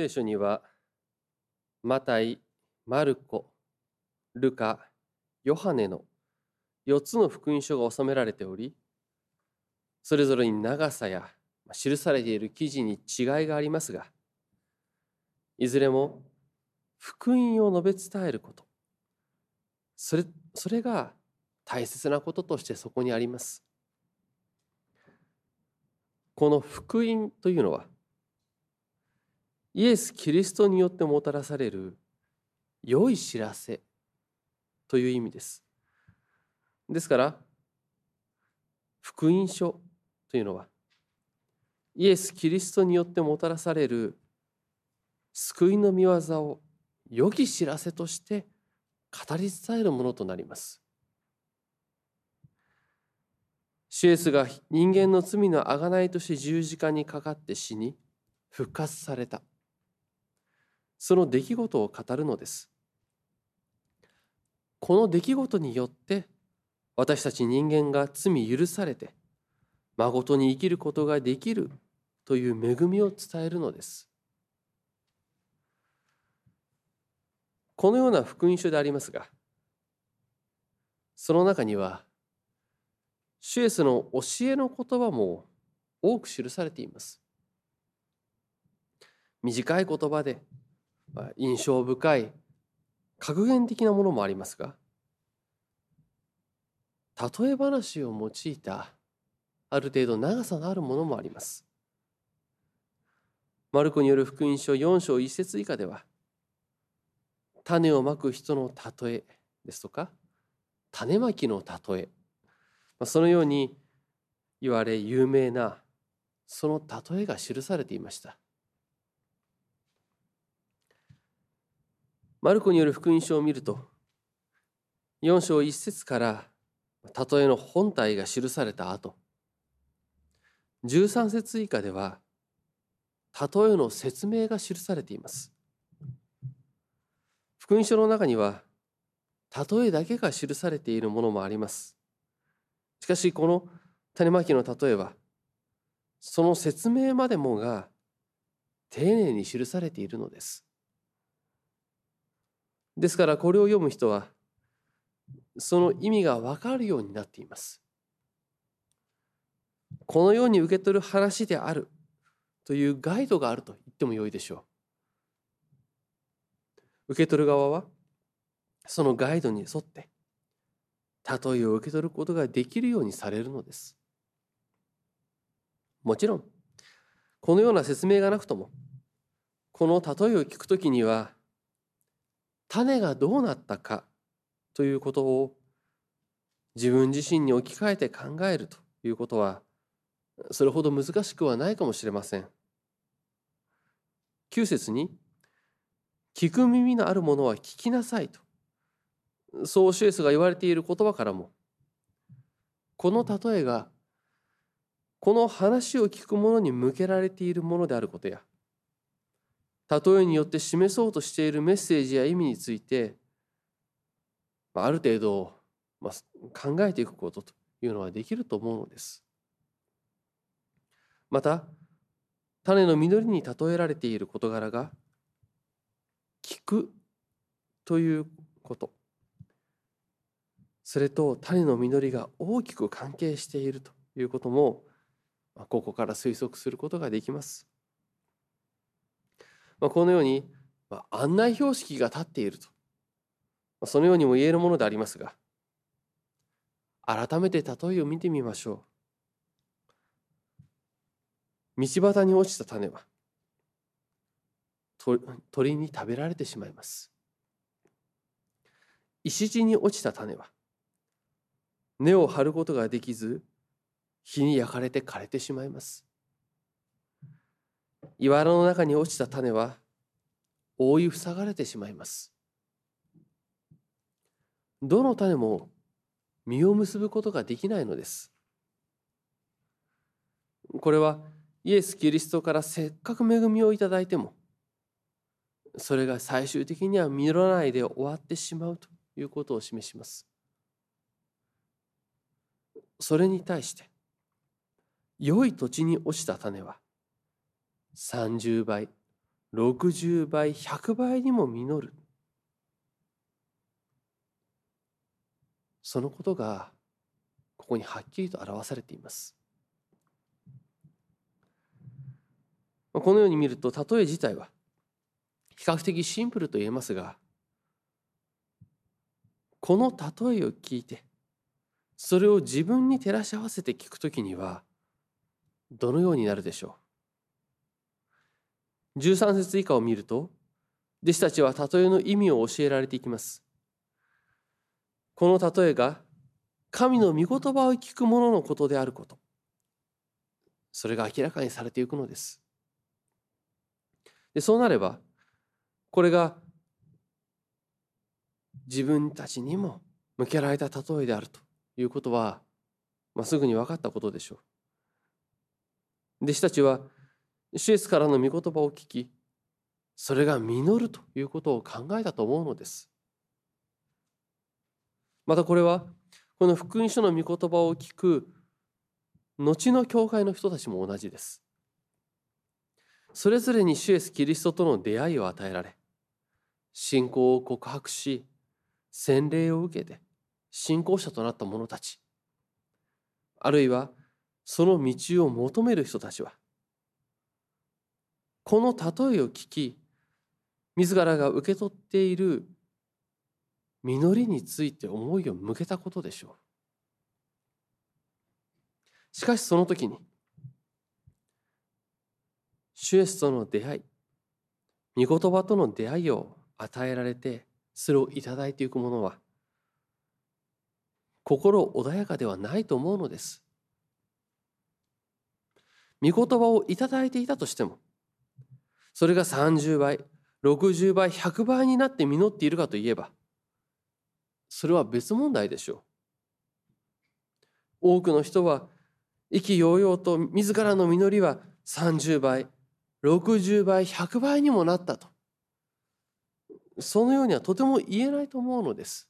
聖書にはマタイ、マルコ、ルカ、ヨハネの4つの福音書が収められておりそれぞれに長さや記されている記事に違いがありますがいずれも福音を述べ伝えること。それそれが大切なこととしてそこにあります。この福音というのはイエス・キリストによってもたらされる良い知らせという意味です。ですから福音書というのはイエス・キリストによってもたらされる救いの御業を良き知らせとして語り伝えるものとなります。シエスが人間の罪の贖いとして十字架にかかって死に復活された。その出来事を語るのです。この出来事によって私たち人間が罪許されて誠に生きることができるという恵みを伝えるのです。このような福音書でありますがその中にはシュエスの教えの言葉も多く記されています。短い言葉で印象深い格言的なものもありますが例え話を用いたある程度長さのあるものもあります。マルコによる福音書4章1節以下では種をまく人の例えですとか種まきの例えそのように言われ有名なその例えが記されていました。マルコによる福音書を見ると4章1節から例えの本体が記された後13節以下では例えの説明が記されています。福音書の中には例えだけが記されているものもあります。しかしこの種まきの例えはその説明までもが丁寧に記されているのです。ですからこれを読む人はその意味が分かるようになっています。このように受け取る話であるというガイドがあると言ってもよいでしょう。受け取る側はそのガイドに沿って例えを受け取ることができるようにされるのです。もちろんこのような説明がなくともこの例えを聞くときには種がどうなったかということを自分自身に置き換えて考えるということはそれほど難しくはないかもしれません。9節に「聞く耳のあるものは聞きなさい」とそうシュエスが言われている言葉からもこの例えがこの話を聞く者に向けられているものであることや例えによって示そうとしているメッセージや意味についてある程度考えていくことというのはできると思うのです。また種の実りに例えられている事柄が聞くということそれと種の実りが大きく関係しているということもここから推測することができます。まあ、このように、まあ、案内標識が立っていると、まあ、そのようにも言えるものでありますが改めて例えを見てみましょう。道端に落ちた種は鳥に食べられてしまいます。石地に落ちた種は根を張ることができず火に焼かれて枯れてしまいます。岩の中に落ちた種は覆い塞がれてしまいます。どの種も実を結ぶことができないのです。これはイエス・キリストからせっかく恵みをいただいてもそれが最終的には実らないで終わってしまうということを示します。それに対して良い土地に落ちた種は30倍60倍100倍にも実る。そのことがここにはっきりと表されています。このように見ると例え自体は比較的シンプルと言えますがこの例えを聞いてそれを自分に照らし合わせて聞くときにはどのようになるでしょう？13節以下を見ると弟子たちは例えの意味を教えられていきます。この例えが神の御言葉を聞く者のことであること。それが明らかにされていくのです。でそうなればこれが自分たちにも向けられた例えであるということは、まあ、すぐに分かったことでしょう。弟子たちはシエスからの御言葉を聞きそれが実るということを考えたと思うのです。またこれはこの福音書の御言葉を聞く後の教会の人たちも同じです。それぞれにシュエス・キリストとの出会いを与えられ信仰を告白し洗礼を受けて信仰者となった者たちあるいはその道を求める人たちはこの例えを聞き自らが受け取っている実りについて思いを向けたことでしょう。しかしその時に主イエスとの出会い御言葉との出会いを与えられてそれをいただいていくものは心穏やかではないと思うのです。御言葉をいただいていたとしてもそれが30倍60倍100倍になって実っているかといえばそれは別問題でしょう。多くの人は意気揚々と自らの実りは30倍60倍100倍にもなったと。そのようにはとても言えないと思うのです。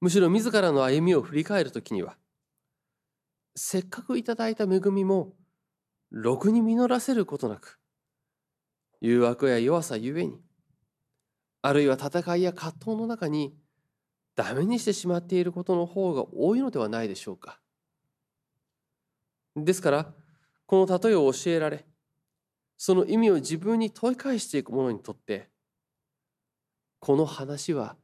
むしろ自らの歩みを振り返るときにはせっかくいただいた恵みもろくに実らせることなく誘惑や弱さゆえにあるいは戦いや葛藤の中にダメにしてしまっていることの方が多いのではないでしょうか。ですからこの例えを教えられその意味を自分に問い返していく者にとってこの話は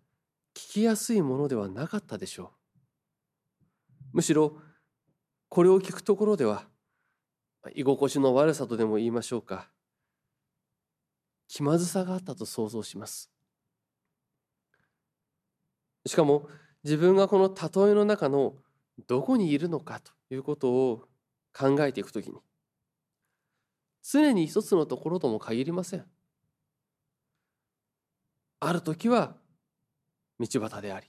聞きやすいものではなかったでしょう。むしろこれを聞くところでは居心地の悪さとでも言いましょうか気まずさがあったと想像しますしかも自分がこの例えの中のどこにいるのかということを考えていくときに常に一つのところとも限りません。ある時は道端であり、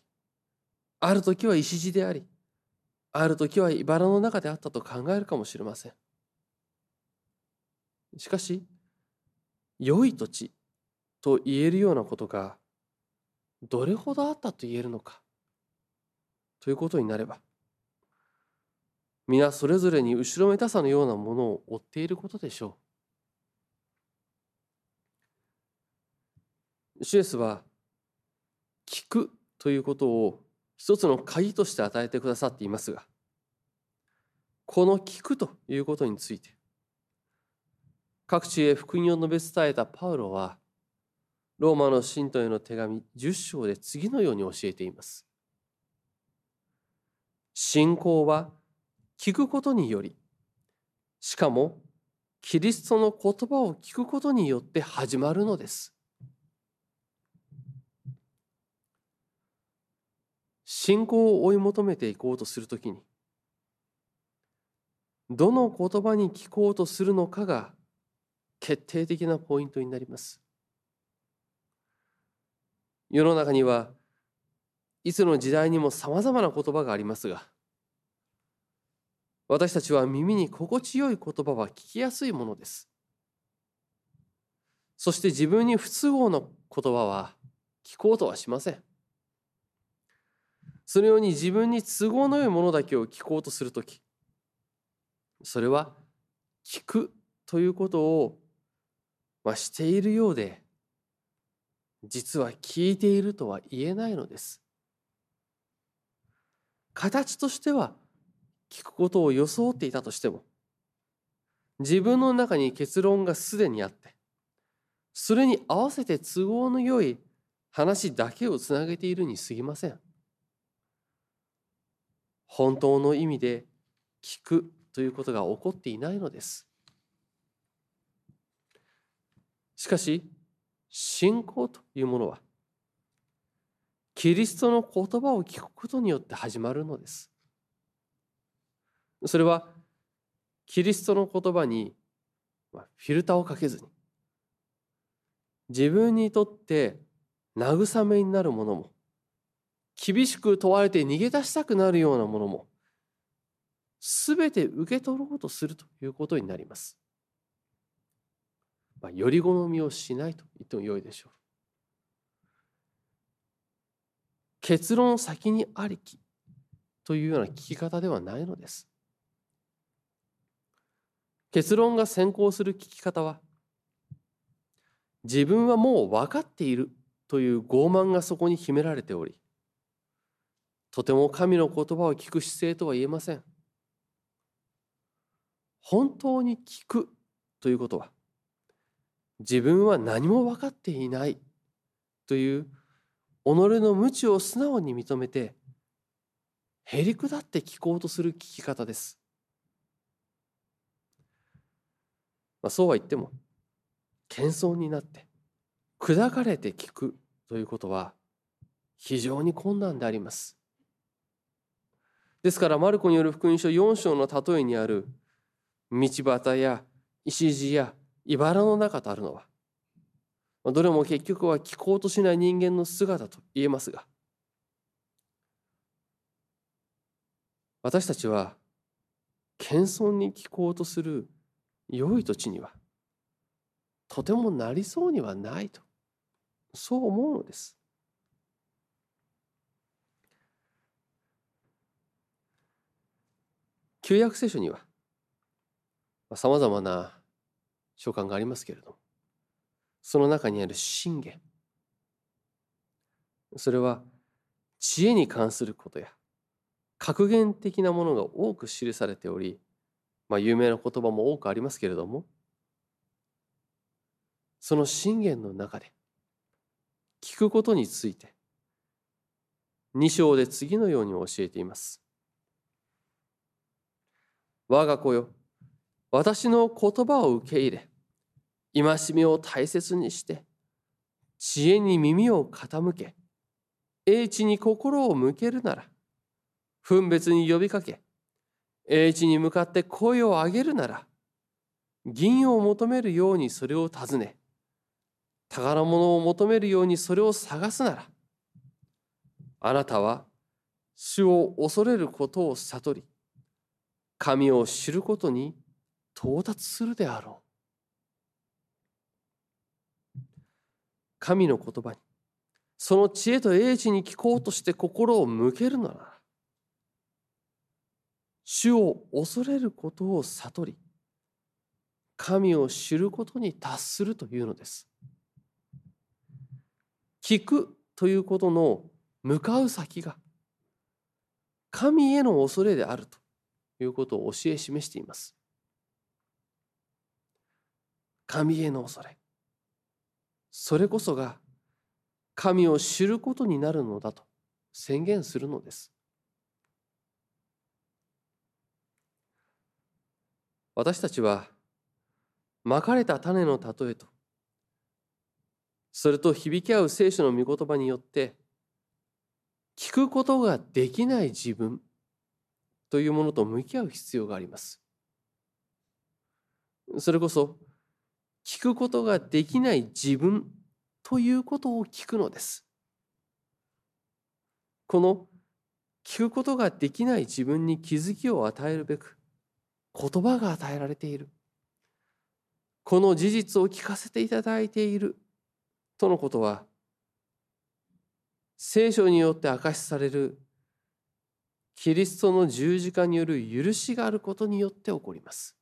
ある時は石地であり、ある時は茨の中であったと考えるかもしれません。しかし、良い土地と言えるようなことがどれほどあったと言えるのかということになれば、皆それぞれに後ろめたさのようなものを追っていることでしょう。シュエスは聞くということを一つの鍵として与えてくださっていますがこの聞くということについて各地へ福音を述べ伝えたパウロはローマの信徒への手紙10章で次のように教えています。信仰は聞くことによりしかもキリストの言葉を聞くことによって始まるのです。信仰を追い求めていこうとするときにどの言葉に聞こうとするのかが決定的なポイントになります。世の中にはいつの時代にもさまざまな言葉がありますが私たちは耳に心地よい言葉は聞きやすいものです。そして自分に不都合の言葉は聞こうとはしません。そのように自分に都合のよいものだけを聞こうとするとき、それは聞くということを、まあ、しているようで実は聞いているとは言えないのです。形としては聞くことを装っていたとしても自分の中に結論がすでにあってそれに合わせて都合のよい話だけをつなげているに過ぎません。本当の意味で聞くということが起こっていないのです。しかし信仰というものはキリストの言葉を聞くことによって始まるのです。それはキリストの言葉にフィルターをかけずに自分にとって慰めになるものも厳しく問われて逃げ出したくなるようなものも全て受け取ろうとするということになります。まあ、より好みをしないと言ってもよいでしょう。結論先にありきというような聞き方ではないのです。結論が先行する聞き方は自分はもう分かっているという傲慢がそこに秘められておりとても神の言葉を聞く姿勢とは言えません。本当に聞くということは自分は何も分かっていないという己の無知を素直に認めてへりくだって聞こうとする聞き方です。まあ、そうは言っても謙遜になって砕かれて聞くということは非常に困難であります。ですからマルコによる福音書4章の例えにある道端や石地や茨の中とあるのはどれも結局は聞こうとしない人間の姿と言えますが私たちは謙遜に聞こうとする良い土地にはとてもなりそうにはないとそう思うのです。旧約聖書にはさまざまな書簡がありますけれどもその中にある信玄それは知恵に関することや格言的なものが多く記されており、まあ、有名な言葉も多くありますけれどもその信玄の中で聞くことについて2章で次のように教えています。我が子よ私の言葉を受け入れ戒めを大切にして知恵に耳を傾け英知に心を向けるなら分別に呼びかけ英知に向かって声を上げるなら銀を求めるようにそれを尋ね宝物を求めるようにそれを探すならあなたは主を恐れることを悟り神を知ることに到達するであろう。神の言葉にその知恵と英知に聞こうとして心を向けるなら主を恐れることを悟り神を知ることに達するというのです。聞くということの向かう先が神への恐れであるということを教え示しています。神への恐れ。それこそが神を知ることになるのだと宣言するのです。私たちはまかれた種の例えとそれと響き合う聖書の御言葉によって聞くことができない自分というものと向き合う必要があります。それこそ聞くことができない自分ということを聞くのです。この聞くことができない自分に気づきを与えるべく言葉が与えられている。この事実を聞かせていただいているとのことは聖書によって明かしされるキリストの十字架による許しがあることによって起こります。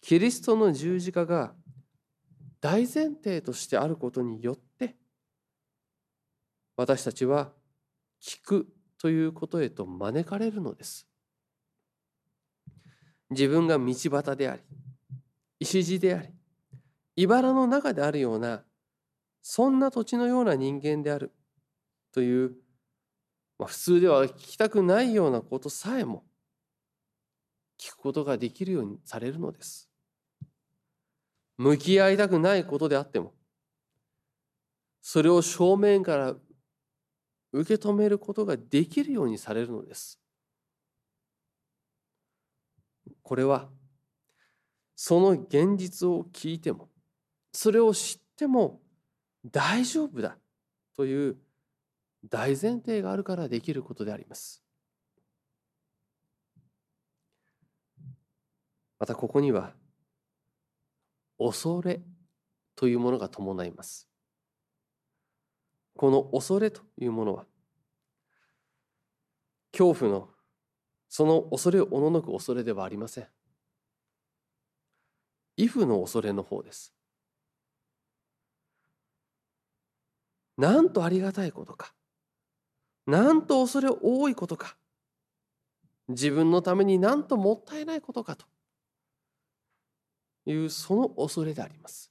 キリストの十字架が大前提としてあることによって私たちは聞くということへと招かれるのです。自分が道端であり石地であり茨の中であるようなそんな土地のような人間であるという、まあ、普通では聞きたくないようなことさえも聞くことができるようにされるのです。向き合いたくないことであってもそれを正面から受け止めることができるようにされるのです。これはその現実を聞いてもそれを知っても大丈夫だという大前提があるからできることであります。またここには恐れというものが伴います。この恐れというものは恐怖のその恐れをおののく恐れではありません。畏怖の恐れの方です。なんとありがたいことか。なんと恐れ多いことか。自分のためになんともったいないことかというその恐れであります。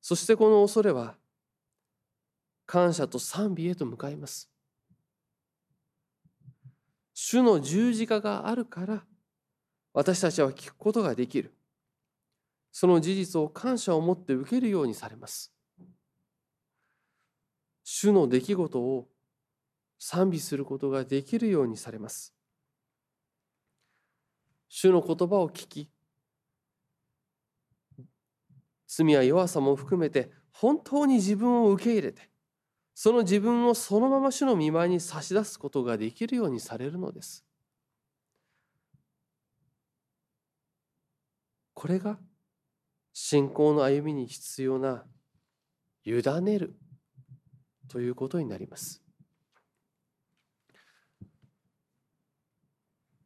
そしてこの恐れは感謝と賛美へと向かいます。主の十字架があるから私たちは聞くことができる。その事実を感謝を持って受けるようにされます。主の出来事を賛美することができるようにされます。主の言葉を聞き、罪や弱さも含めて本当に自分を受け入れて、その自分をそのまま主の見舞いに差し出すことができるようにされるのです。これが信仰の歩みに必要な委ねるということになります。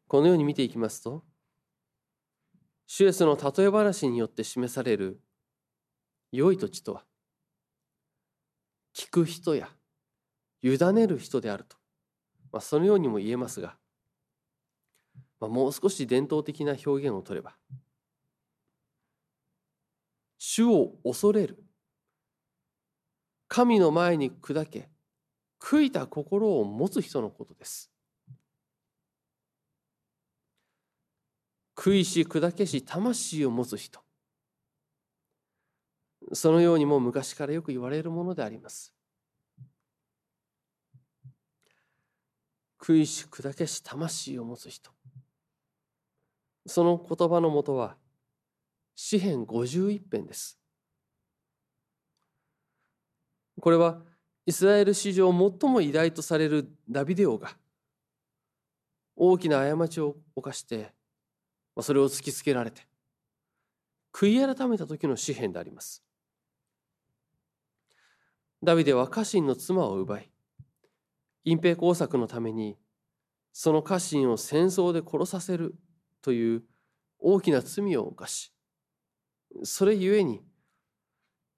このように見ていきますと、主イエスの例え話によって示される良い土地とは、聞く人や委ねる人であると、まあ、そのようにも言えますが、まあ、もう少し伝統的な表現をとれば主を恐れる神の前に砕け悔いた心を持つ人のことです。悔いし砕けし魂を持つ人そのようにも昔からよく言われるものであります。悔いし砕けし魂を持つ人。その言葉のもとは詩編51編です。これはイスラエル史上最も偉大とされるダビデ王が大きな過ちを犯してまあそれを突きつけられて悔い改めた時の詩篇であります。ダビデは家臣の妻を奪い隠蔽工作のためにその家臣を戦争で殺させるという大きな罪を犯しそれゆえに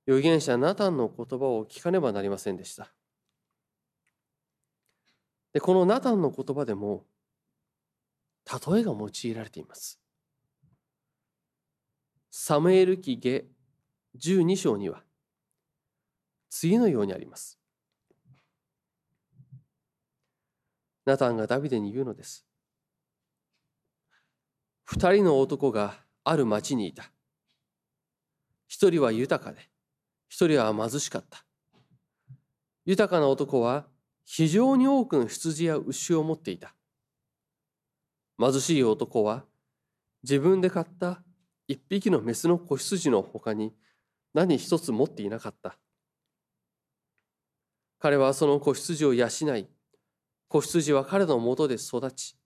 預言者ナタンの言葉を聞かねばなりませんでしたでこのナタンの言葉でも例えが用いられていますサムエル記下12章には次のようにあります。ナタンがダビデに言うのです。二人の男がある町にいた。一人は豊かで、一人は貧しかった。豊かな男は非常に多くの羊や牛を持っていた。貧しい男は自分で買った一匹のメスの子羊の他に何一つ持っていなかった。彼はその子羊を養い、子羊は彼のもとで育ち、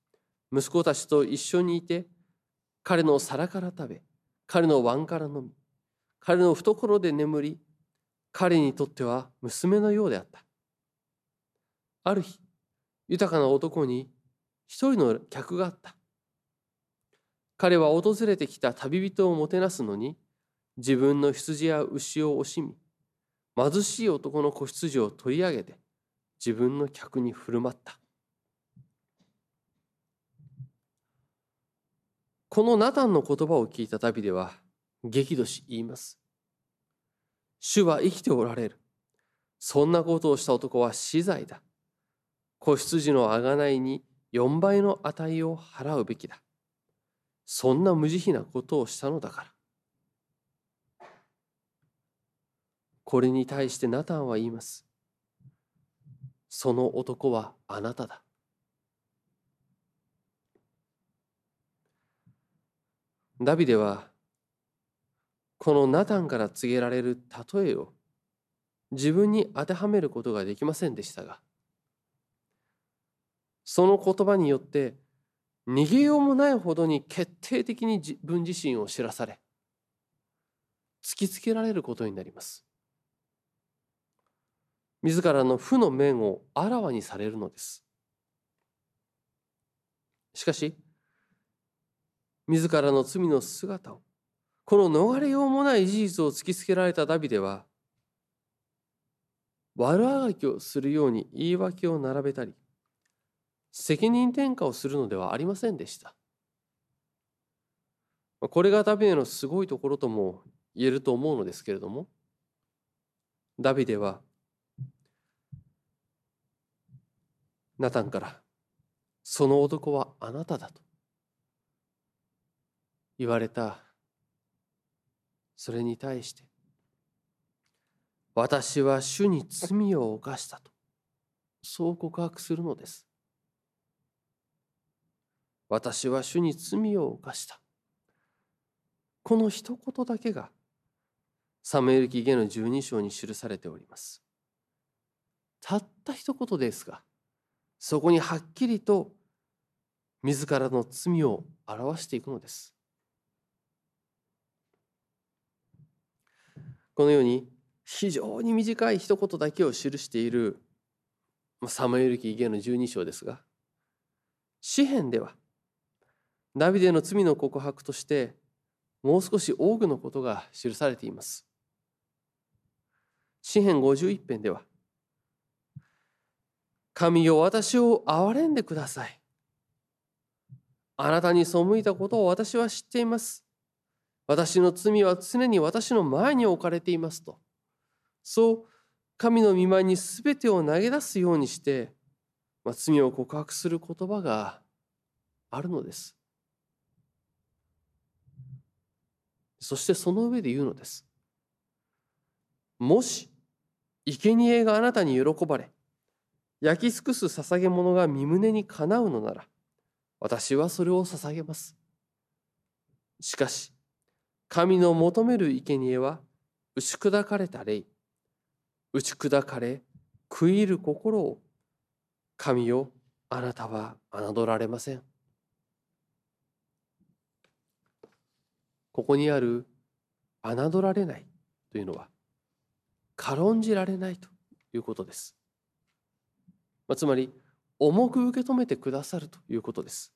息子たちと一緒にいて、彼の皿から食べ、彼の碗から飲み、彼の懐で眠り、彼にとっては娘のようであった。ある日、豊かな男に一人の客があった。彼は訪れてきた旅人をもてなすのに自分の羊や牛を惜しみ貧しい男の子羊を取り上げて自分の客に振る舞った。このナタンの言葉を聞いたダビデは激怒し言います。主は生きておられる。そんなことをした男は死罪だ。子羊の贖いに4倍の値を払うべきだ。そんな無慈悲なことをしたのだから。これに対してナタンは言います。その男はあなただ。ダビデはこのナタンから告げられる例えを自分に当てはめることができませんでしたがその言葉によって逃げようもないほどに決定的に自分自身を知らされ突きつけられることになります。自らの負の面をあらわにされるのです。しかし自らの罪の姿をこの逃れようもない事実を突きつけられたダビデは悪あがきをするように言い訳を並べたり責任転嫁をするのではありませんでした。これがダビデのすごいところとも言えると思うのですけれどもダビデはナタンから「その男はあなただ」と言われたそれに対して「私は主に罪を犯した」とそう告白するのです。私は主に罪を犯した。この一言だけがサムエル記下の十二章に記されております。たった一言ですが、そこにはっきりと自らの罪を表していくのです。このように非常に短い一言だけを記しているサムエル記下の十二章ですが、詩篇ではダビデの罪の告白としてもう少し多くのことが記されています。詩編51編では神よ私を憐れんでください。あなたに背いたことを私は知っています。私の罪は常に私の前に置かれていますと。そう神の御前に全てを投げ出すようにして、まあ、罪を告白する言葉があるのです。そしてその上で言うのです。もし、生贄があなたに喜ばれ、焼き尽くす捧げ物が身胸にかなうのなら、私はそれを捧げます。しかし、神の求める生贄は、打ち砕かれた霊、打ち砕かれ、食い入る心を、神よ、あなたは侮られません。ここにある侮られないというのは軽んじられないということです。まあ、つまり重く受け止めてくださるということです。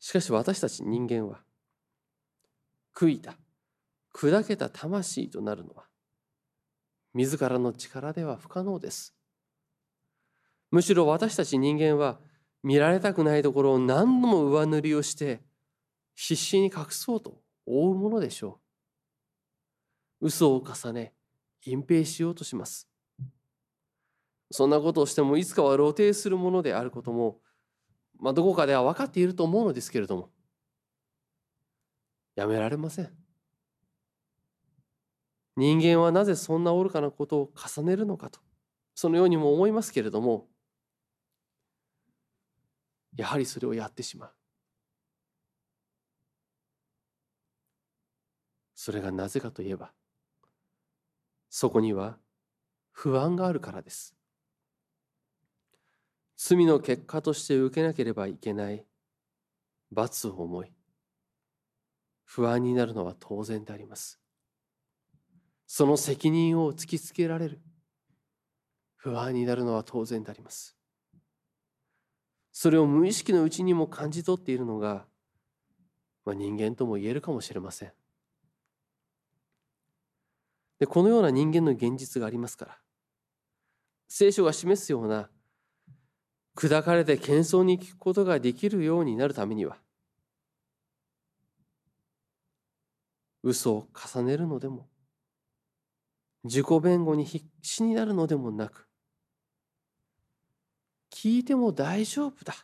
しかし私たち人間は悔いた砕けた魂となるのは自らの力では不可能です。むしろ私たち人間は見られたくないところを何度も上塗りをして必死に隠そうと覆うものでしょう。嘘を重ね隠蔽しようとします。そんなことをしてもいつかは露呈するものであることも、まあ、どこかでは分かっていると思うのですけれどもやめられません。人間はなぜそんな愚かなことを重ねるのかとそのようにも思いますけれどもやはりそれをやってしまう。それがなぜかといえばそこには不安があるからです。罪の結果として受けなければいけない罰を思い不安になるのは当然であります。その責任を突きつけられる不安になるのは当然であります。それを無意識のうちにも感じ取っているのが、まあ、人間とも言えるかもしれません。でこのような人間の現実がありますから聖書が示すような砕かれて謙遜に聞くことができるようになるためには嘘を重ねるのでも自己弁護に必死になるのでもなく聞いても大丈夫だ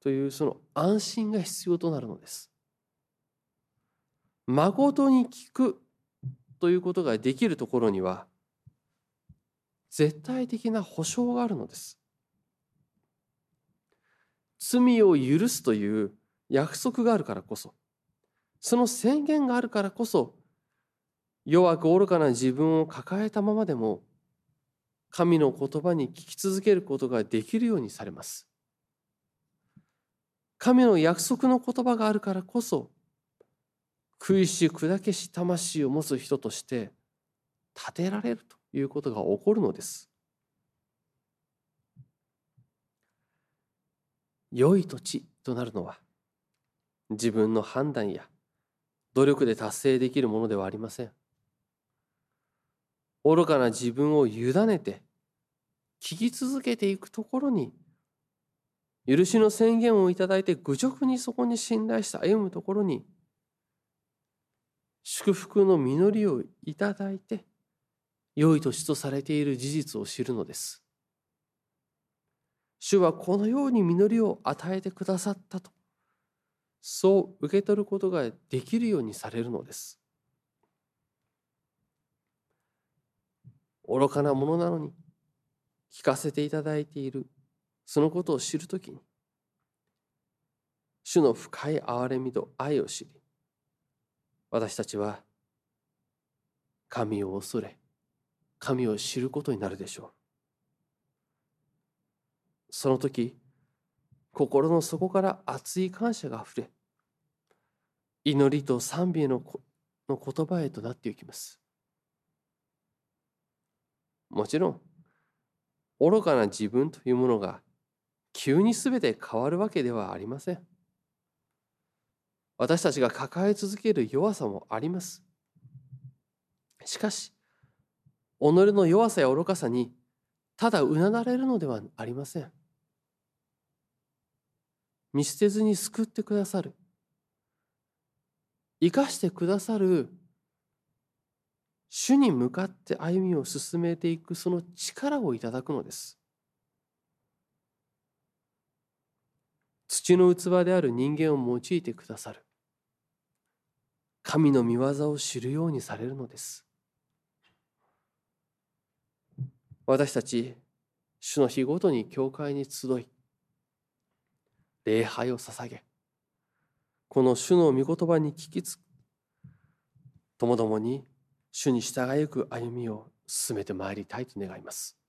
というその安心が必要となるのです。誠に聞くということができるところには絶対的な保証があるのです。罪を許すという約束があるからこそその宣言があるからこそ弱く愚かな自分を抱えたままでも神の言葉に聞き続けることができるようにされます。神の約束の言葉があるからこそ食いし砕けし魂を持つ人として立てられるということが起こるのです。良い土地となるのは自分の判断や努力で達成できるものではありません。愚かな自分を委ねて聞き続けていくところに許しの宣言をいただいて愚直にそこに信頼して歩むところに祝福の実りをいただいて良い年とされている事実を知るのです。主はこのように実りを与えてくださったとそう受け取ることができるようにされるのです。愚かなものなのに聞かせていただいている。そのことを知るときに主の深い憐れみと愛を知り私たちは神を恐れ神を知ることになるでしょう。その時心の底から熱い感謝があふれ祈りと賛美のの言葉へとなっていきます。もちろん愚かな自分というものが急に全て変わるわけではありません。私たちが抱え続ける弱さもあります。しかし己の弱さや愚かさにただうなだれるのではありません。見捨てずに救ってくださる。生かしてくださる主に向かって歩みを進めていくその力をいただくのです。土の器である人間を用いてくださる神の御業を知るようにされるのです。私たち主の日ごとに教会に集い礼拝を捧げこの主の御言葉に聞きつくともどもに主に従いゆく歩みを進めてまいりたいと願います。